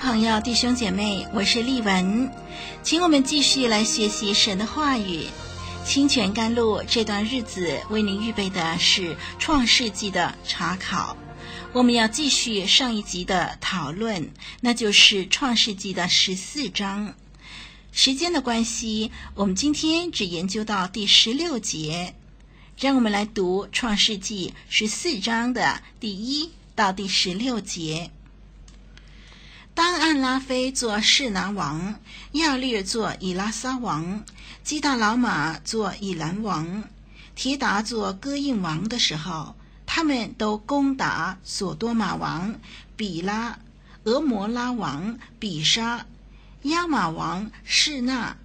朋友、弟兄姐妹，我是丽文，请我们继续来学习神的话语。清泉甘露这段日子为您预备的是创世纪的查考，我们要继续上一集的讨论，那就是创世纪的十四章。时间的关系，我们今天只研究到第十六节，让我们来读创世纪十四章的第一到第十六节。当暗拉菲做示拿王，亚略做以拉撒王，基大老玛做以兰王，提达做哥印王的时候，他们都攻打索多玛王比拉、俄摩拉王比沙、亚玛王示拿、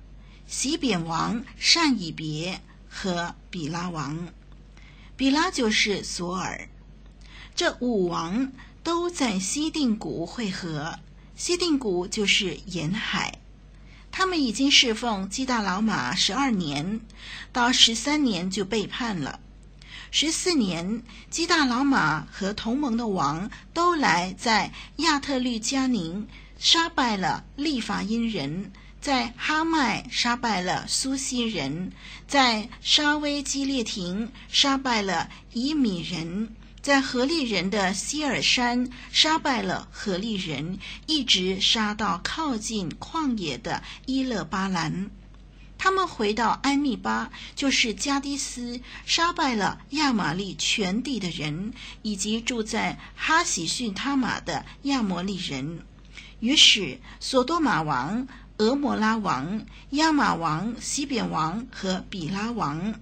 洗扁王善以别和比拉王。比拉就是索尔。这五王都在西定谷会合。西定谷就是沿海，他们已经侍奉基大老马十二年，到十三年就背叛了。十四年，基大老马和同盟的王都来在亚特律加宁杀败了利法因人，在哈麦杀败了苏西人，在沙威基列廷杀败了以米人。在何利人的希尔山杀败了何利人，一直杀到靠近旷野的伊勒巴兰。他们回到埃密巴，就是加低斯，杀败了亚玛力全地的人，以及住在哈喜逊他玛的亚摩利人。于是，索多玛王、俄摩拉王、亚玛王、西扁王和比拉王。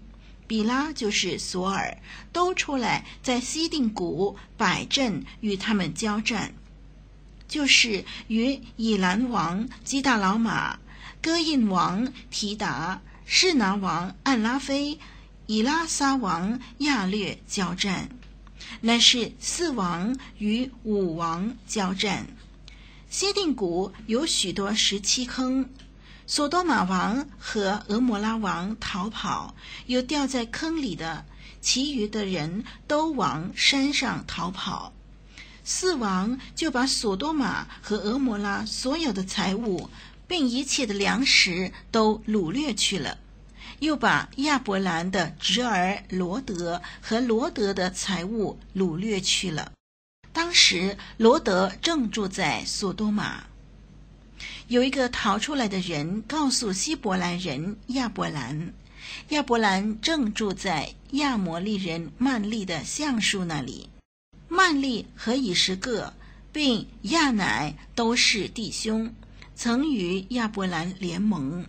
比拉就是索尔，都出来在西定谷摆阵与他们交战，就是与以兰王基大老马、戈印王提达、士拿王暗拉菲、以拉撒王亚略交战，乃是四王与五王交战。西定谷有许多石漆坑。索多玛王和俄摩拉王逃跑，有掉在坑里的，其余的人都往山上逃跑。四王就把索多玛和俄摩拉所有的财物，并一切的粮食都掳掠去了，又把亚伯兰的侄儿罗德和罗德的财物掳掠去了。当时罗德正住在索多玛。有一个逃出来的人告诉希伯来人亚伯兰，亚伯兰正住在亚摩利人曼利的橡树那里。曼利和以实各并亚乃都是弟兄，曾与亚伯兰联盟。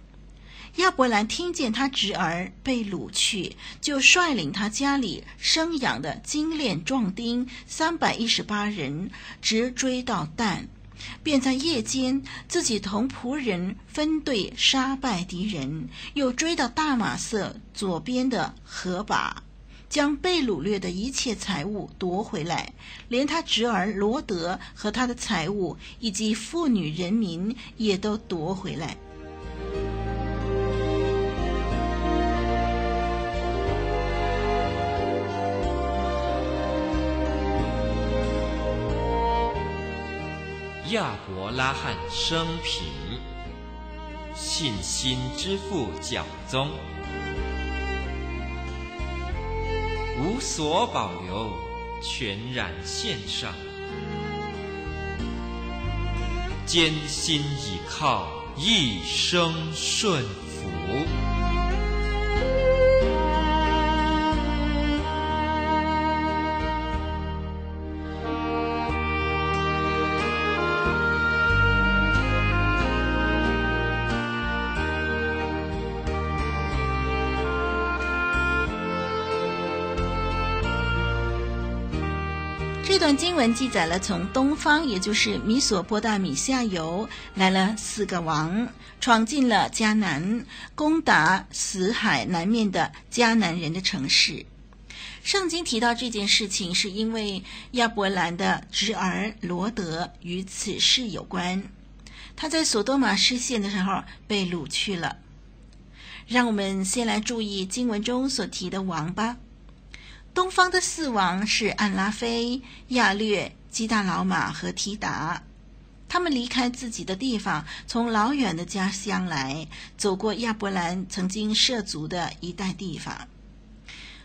亚伯兰听见他侄儿被掳去，就率领他家里生养的精练壮丁三百一十八人，直追到但。便在夜间，自己同仆人分队杀败敌人，又追到大马色左边的河把，将被掳掠的一切财物夺回来，连他侄儿罗德和他的财物，以及妇女人民也都夺回来。亚伯拉罕生平，信心之父教宗，无所保留，全然献上，艰辛倚靠，一生顺段经文记载了从东方，也就是米索波大米下游来了四个王，闯进了迦南，攻打死海南面的迦南人的城市。圣经提到这件事情，是因为亚伯兰的侄儿罗德与此事有关。他在索多玛失陷的时候被掳去了。让我们先来注意经文中所提的王吧。东方的四王是安拉菲、亚略、基大老马和提达。他们离开自己的地方，从老远的家乡来，走过亚伯兰曾经涉足的一带地方。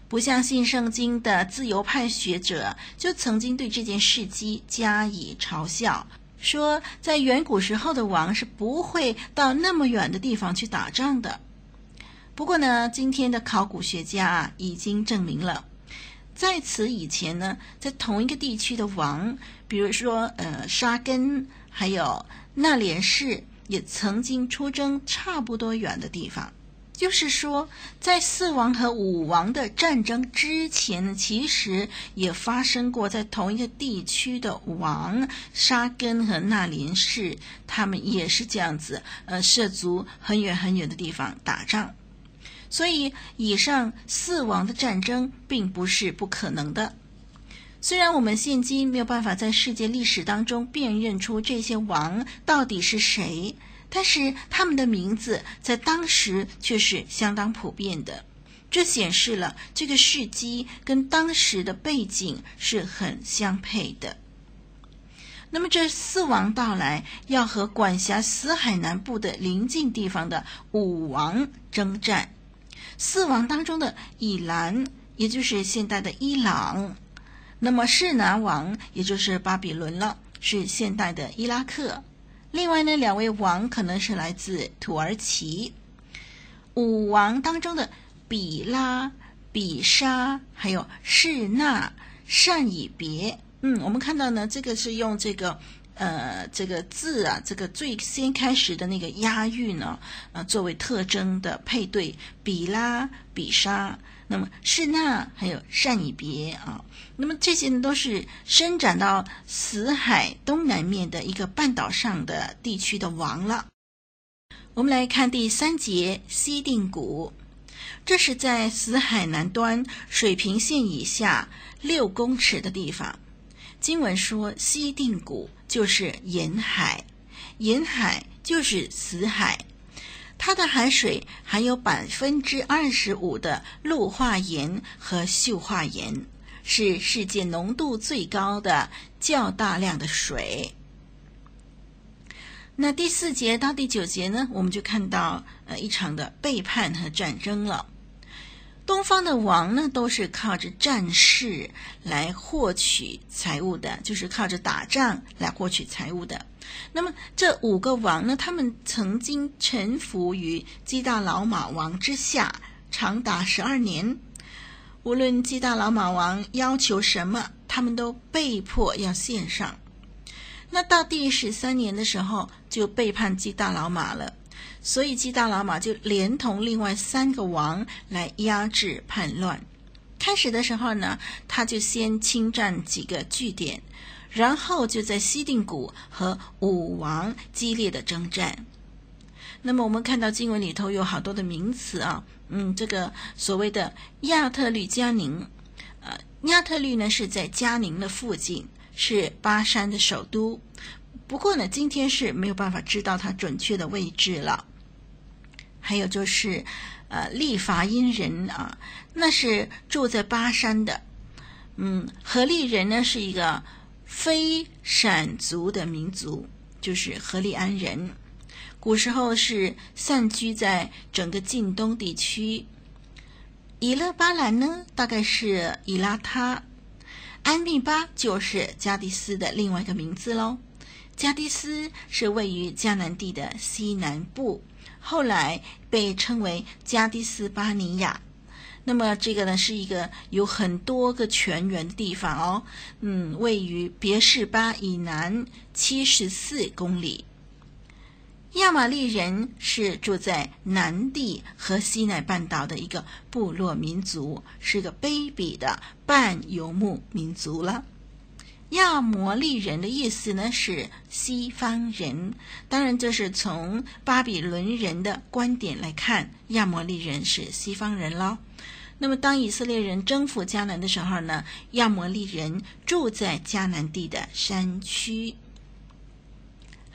不相信圣经的自由派学者，就曾经对这件事迹加以嘲笑，说在远古时候的王是不会到那么远的地方去打仗的。不过呢，今天的考古学家已经证明了。在此以前呢，在同一个地区的王，比如说呃沙根，还有那连氏，也曾经出征差不多远的地方。就是说，在四王和五王的战争之前呢，其实也发生过在同一个地区的王沙根和那连氏，他们也是这样子，呃，涉足很远很远的地方打仗。所以，以上四王的战争并不是不可能的。虽然我们现今没有办法在世界历史当中辨认出这些王到底是谁，但是他们的名字在当时却是相当普遍的。这显示了这个事迹跟当时的背景是很相配的。那么，这四王到来，要和管辖死海南部的邻近地方的五王征战。四王当中的以兰，也就是现代的伊朗；那么示拿王，也就是巴比伦了，是现代的伊拉克。另外呢，两位王可能是来自土耳其。五王当中的比拉、比沙，还有示那、善以别。嗯，我们看到呢，这个是用这个。呃，这个字啊，这个最先开始的那个押韵呢，呃，作为特征的配对，比拉、比沙，那么是那还有善以别啊，那么这些呢都是伸展到死海东南面的一个半岛上的地区的王了。我们来看第三节西定谷，这是在死海南端水平线以下六公尺的地方。经文说西定谷。就是盐海，盐海就是死海，它的海水含有百分之二十五的氯化盐和溴化盐，是世界浓度最高的较大量的水。那第四节到第九节呢，我们就看到呃一场的背叛和战争了。东方的王呢，都是靠着战事来获取财物的，就是靠着打仗来获取财物的。那么这五个王呢，他们曾经臣服于基大老马王之下，长达十二年。无论基大老马王要求什么，他们都被迫要献上。那到第十三年的时候，就背叛基大老马了。所以基大老马就连同另外三个王来压制叛乱。开始的时候呢，他就先侵占几个据点，然后就在西定谷和武王激烈的征战。那么我们看到经文里头有好多的名词啊，嗯，这个所谓的亚特律加宁，呃，亚特律呢是在加宁的附近，是巴山的首都。不过呢，今天是没有办法知道它准确的位置了。还有就是，呃，利伐因人啊，那是住在巴山的。嗯，何利人呢是一个非闪族的民族，就是何利安人。古时候是散居在整个近东地区。以勒巴兰呢，大概是以拉他。安密巴就是加迪斯的另外一个名字喽。加迪斯是位于迦南地的西南部。后来被称为加迪斯巴尼亚，那么这个呢是一个有很多个泉源的地方哦，嗯，位于别是巴以南七十四公里。亚玛力人是住在南地和西奈半岛的一个部落民族，是个卑鄙的半游牧民族了。亚摩利人的意思呢是西方人，当然这是从巴比伦人的观点来看，亚摩利人是西方人喽。那么当以色列人征服迦南的时候呢，亚摩利人住在迦南地的山区。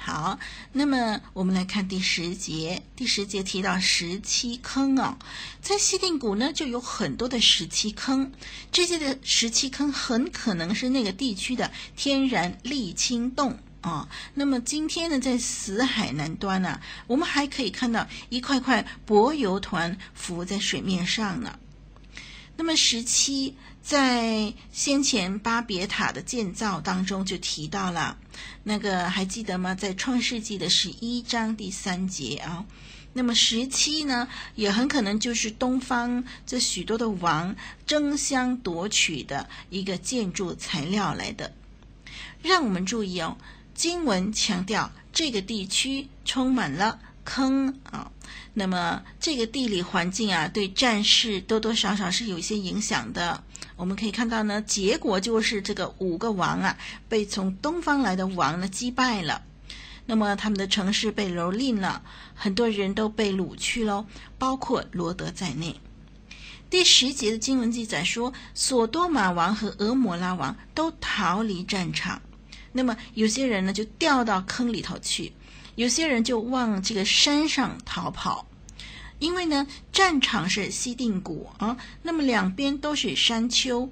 好，那么我们来看第十节。第十节提到石七坑哦，在西定谷呢就有很多的石七坑，这些的石七坑很可能是那个地区的天然沥青洞啊、那么今天呢，在死海南端呢、我们还可以看到一块块柏油团浮在水面上呢。那么石七在先前巴别塔的建造当中就提到了，那个还记得吗？在创世纪的十一章第三节啊。那么石七呢，也很可能就是东方这许多的王争相夺取的一个建筑材料来的。让我们注意哦，经文强调这个地区充满了坑啊。那么这个地理环境啊，对战事多多少少是有一些影响的。我们可以看到呢，结果就是这个五个王啊，被从东方来的王呢击败了。那么他们的城市被蹂躏了，很多人都被掳去喽，包括罗德在内。第十节的经文记载说，索多玛王和俄摩拉王都逃离战场。那么有些人呢，就掉到坑里头去。有些人就往这个山上逃跑，因为呢，战场是西定谷啊，那么两边都是山丘，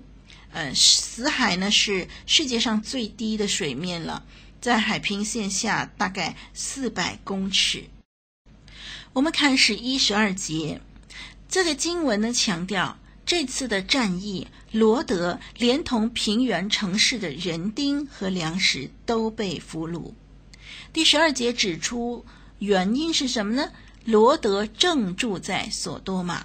呃，死海呢是世界上最低的水面了，在海平线下大概四百公尺。我们看十一、十二节，这个经文呢强调这次的战役，罗得连同平原城市的人丁和粮食都被俘虏。第十二节指出原因是什么呢？罗德正住在索多玛，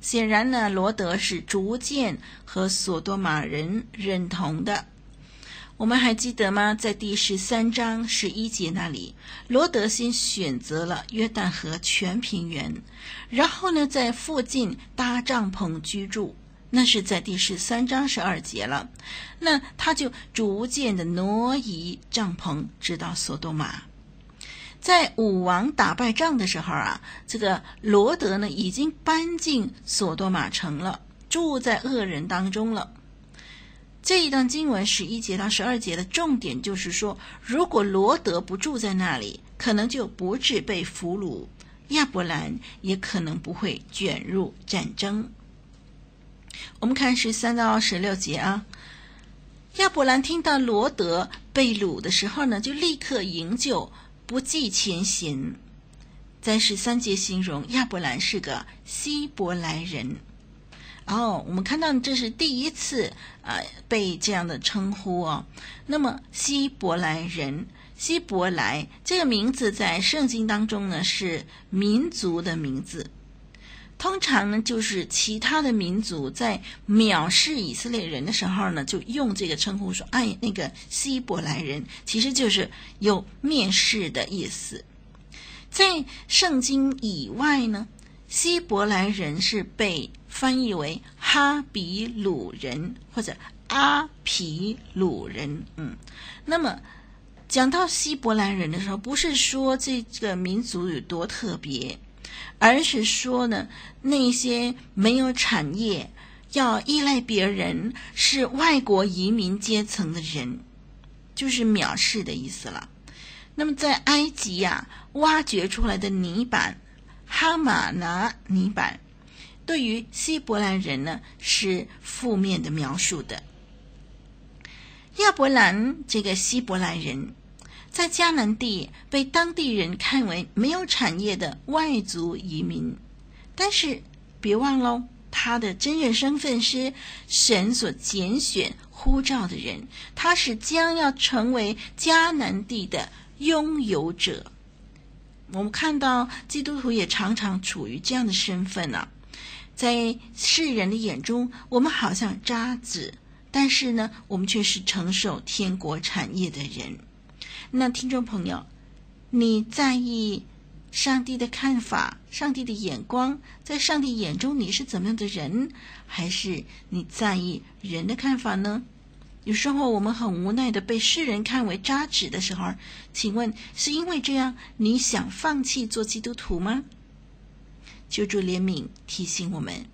显然呢，罗德是逐渐和索多玛人认同的。我们还记得吗？在第十三章十一节那里，罗德先选择了约旦河全平原，然后呢，在附近搭帐篷居住。那是在第十三章十二节了，那他就逐渐的挪移帐篷，直到索多玛。在武王打败仗的时候啊，这个罗德呢已经搬进索多玛城了，住在恶人当中了。这一段经文十一节到十二节的重点就是说，如果罗德不住在那里，可能就不至被俘虏，亚伯兰也可能不会卷入战争。我们看十三到十六节啊，亚伯兰听到罗德被掳的时候呢，就立刻营救，不计前嫌。在十三节形容亚伯兰是个希伯来人。哦，我们看到这是第一次啊、呃、被这样的称呼哦。那么希伯来人，希伯来这个名字在圣经当中呢是民族的名字。通常呢，就是其他的民族在藐视以色列人的时候呢，就用这个称呼说：“哎，那个希伯来人，其实就是有蔑视的意思。”在圣经以外呢，希伯来人是被翻译为哈比鲁人或者阿皮鲁人。嗯，那么讲到希伯来人的时候，不是说这个民族有多特别。而是说呢，那些没有产业、要依赖别人、是外国移民阶层的人，就是藐视的意思了。那么在埃及呀、挖掘出来的泥板哈马拿泥板，对于希伯来人呢是负面的描述的。亚伯兰这个希伯来人。在迦南地被当地人看为没有产业的外族移民，但是别忘了，他的真正身份是神所拣选呼召的人，他是将要成为迦南地的拥有者。我们看到基督徒也常常处于这样的身份呢、啊，在世人的眼中，我们好像渣子，但是呢，我们却是承受天国产业的人。那听众朋友，你在意上帝的看法、上帝的眼光，在上帝眼中你是怎么样的人，还是你在意人的看法呢？有时候我们很无奈的被世人看为渣滓的时候，请问是因为这样你想放弃做基督徒吗？求主怜悯，提醒我们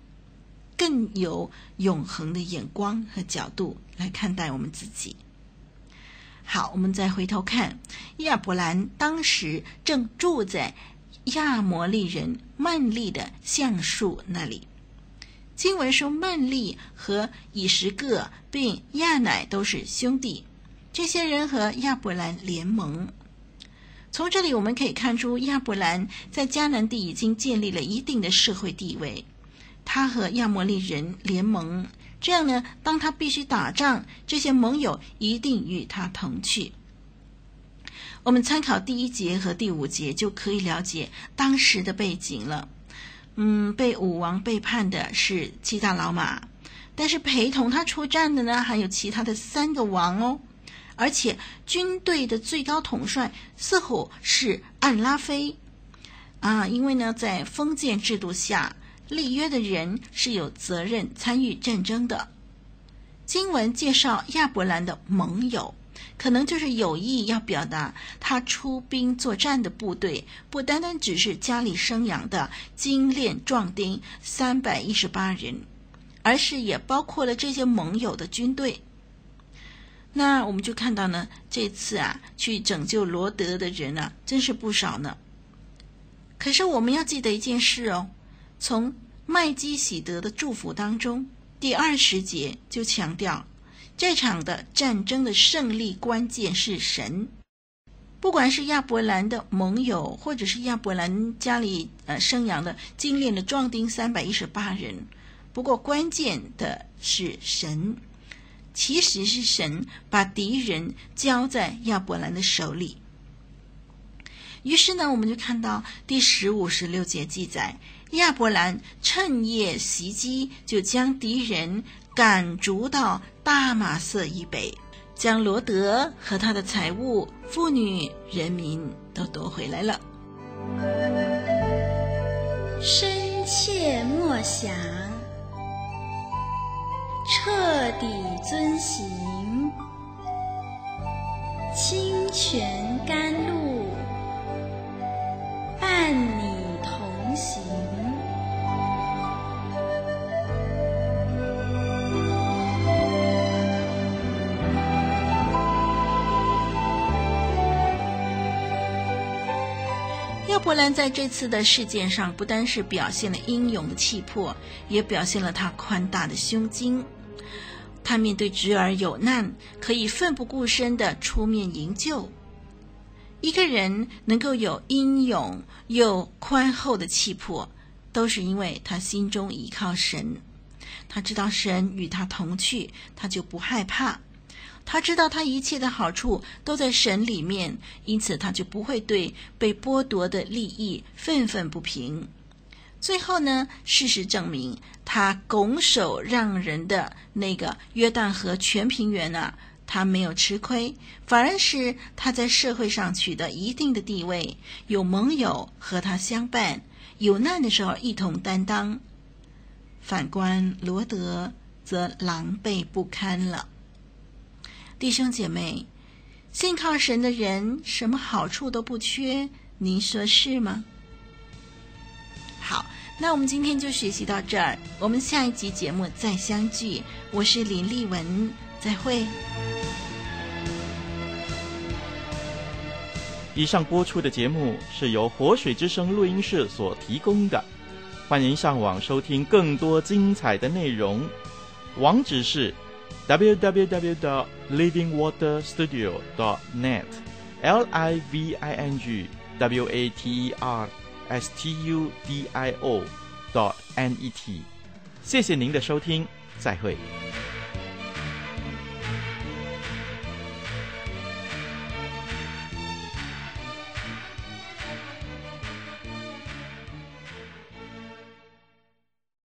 更有永恒的眼光和角度来看待我们自己。好，我们再回头看亚伯兰，当时正住在亚摩利人曼利的橡树那里。经文说，曼利和以实各并亚乃都是兄弟。这些人和亚伯兰联盟。从这里我们可以看出，亚伯兰在迦南地已经建立了一定的社会地位。他和亚摩利人联盟，这样呢，当他必须打仗，这些盟友一定与他同去。我们参考第一节和第五节，就可以了解当时的背景了。嗯，被武王背叛的是七大老马，但是陪同他出战的呢，还有其他的三个王哦。而且军队的最高统帅似乎是暗拉菲啊，因为呢，在封建制度下，立约的人是有责任参与战争的。经文介绍亚伯兰的盟友。可能就是有意要表达，他出兵作战的部队不单单只是家里生养的精练壮丁三百一十八人，而是也包括了这些盟友的军队。那我们就看到呢，这次啊，去拯救罗德的人啊，真是不少呢。可是我们要记得一件事哦，从麦基洗德的祝福当中，第二十节就强调。这场的战争的胜利关键是神，不管是亚伯兰的盟友，或者是亚伯兰家里呃生养的精练的壮丁三百一十八人，不过关键的是神，其实是神把敌人交在亚伯兰的手里。于是呢，我们就看到第十五、十六节记载，亚伯兰趁夜袭击，就将敌人。赶逐到大马色以北，将罗德和他的财物、妇女、人民都夺回来了。深切默想，彻底遵行，清泉甘露，伴你亚伯兰在这次的事件上，不单是表现了英勇的气魄，也表现了他宽大的胸襟。他面对侄儿有难，可以奋不顾身地出面营救。一个人能够有英勇又宽厚的气魄，都是因为他心中依靠神。他知道神与他同去，他就不害怕。他知道他一切的好处都在神里面，因此他就不会对被剥夺的利益愤愤不平。最后呢，事实证明，他拱手让人的那个约旦河全平原啊，他没有吃亏，反而是他在社会上取得一定的地位，有盟友和他相伴，有难的时候一同担当。反观罗德，则狼狈不堪了。弟兄姐妹，信靠神的人什么好处都不缺，您说是吗？好，那我们今天就学习到这儿，我们下一集节目再相聚。我是林丽文，再会。以上播出的节目是由活水之声录音室所提供的，欢迎上网收听更多精彩的内容，网址是。www.livingwaterstudio.net L I V I N G W A T E R S T U D I O dot N E T，谢谢您的收听，再会。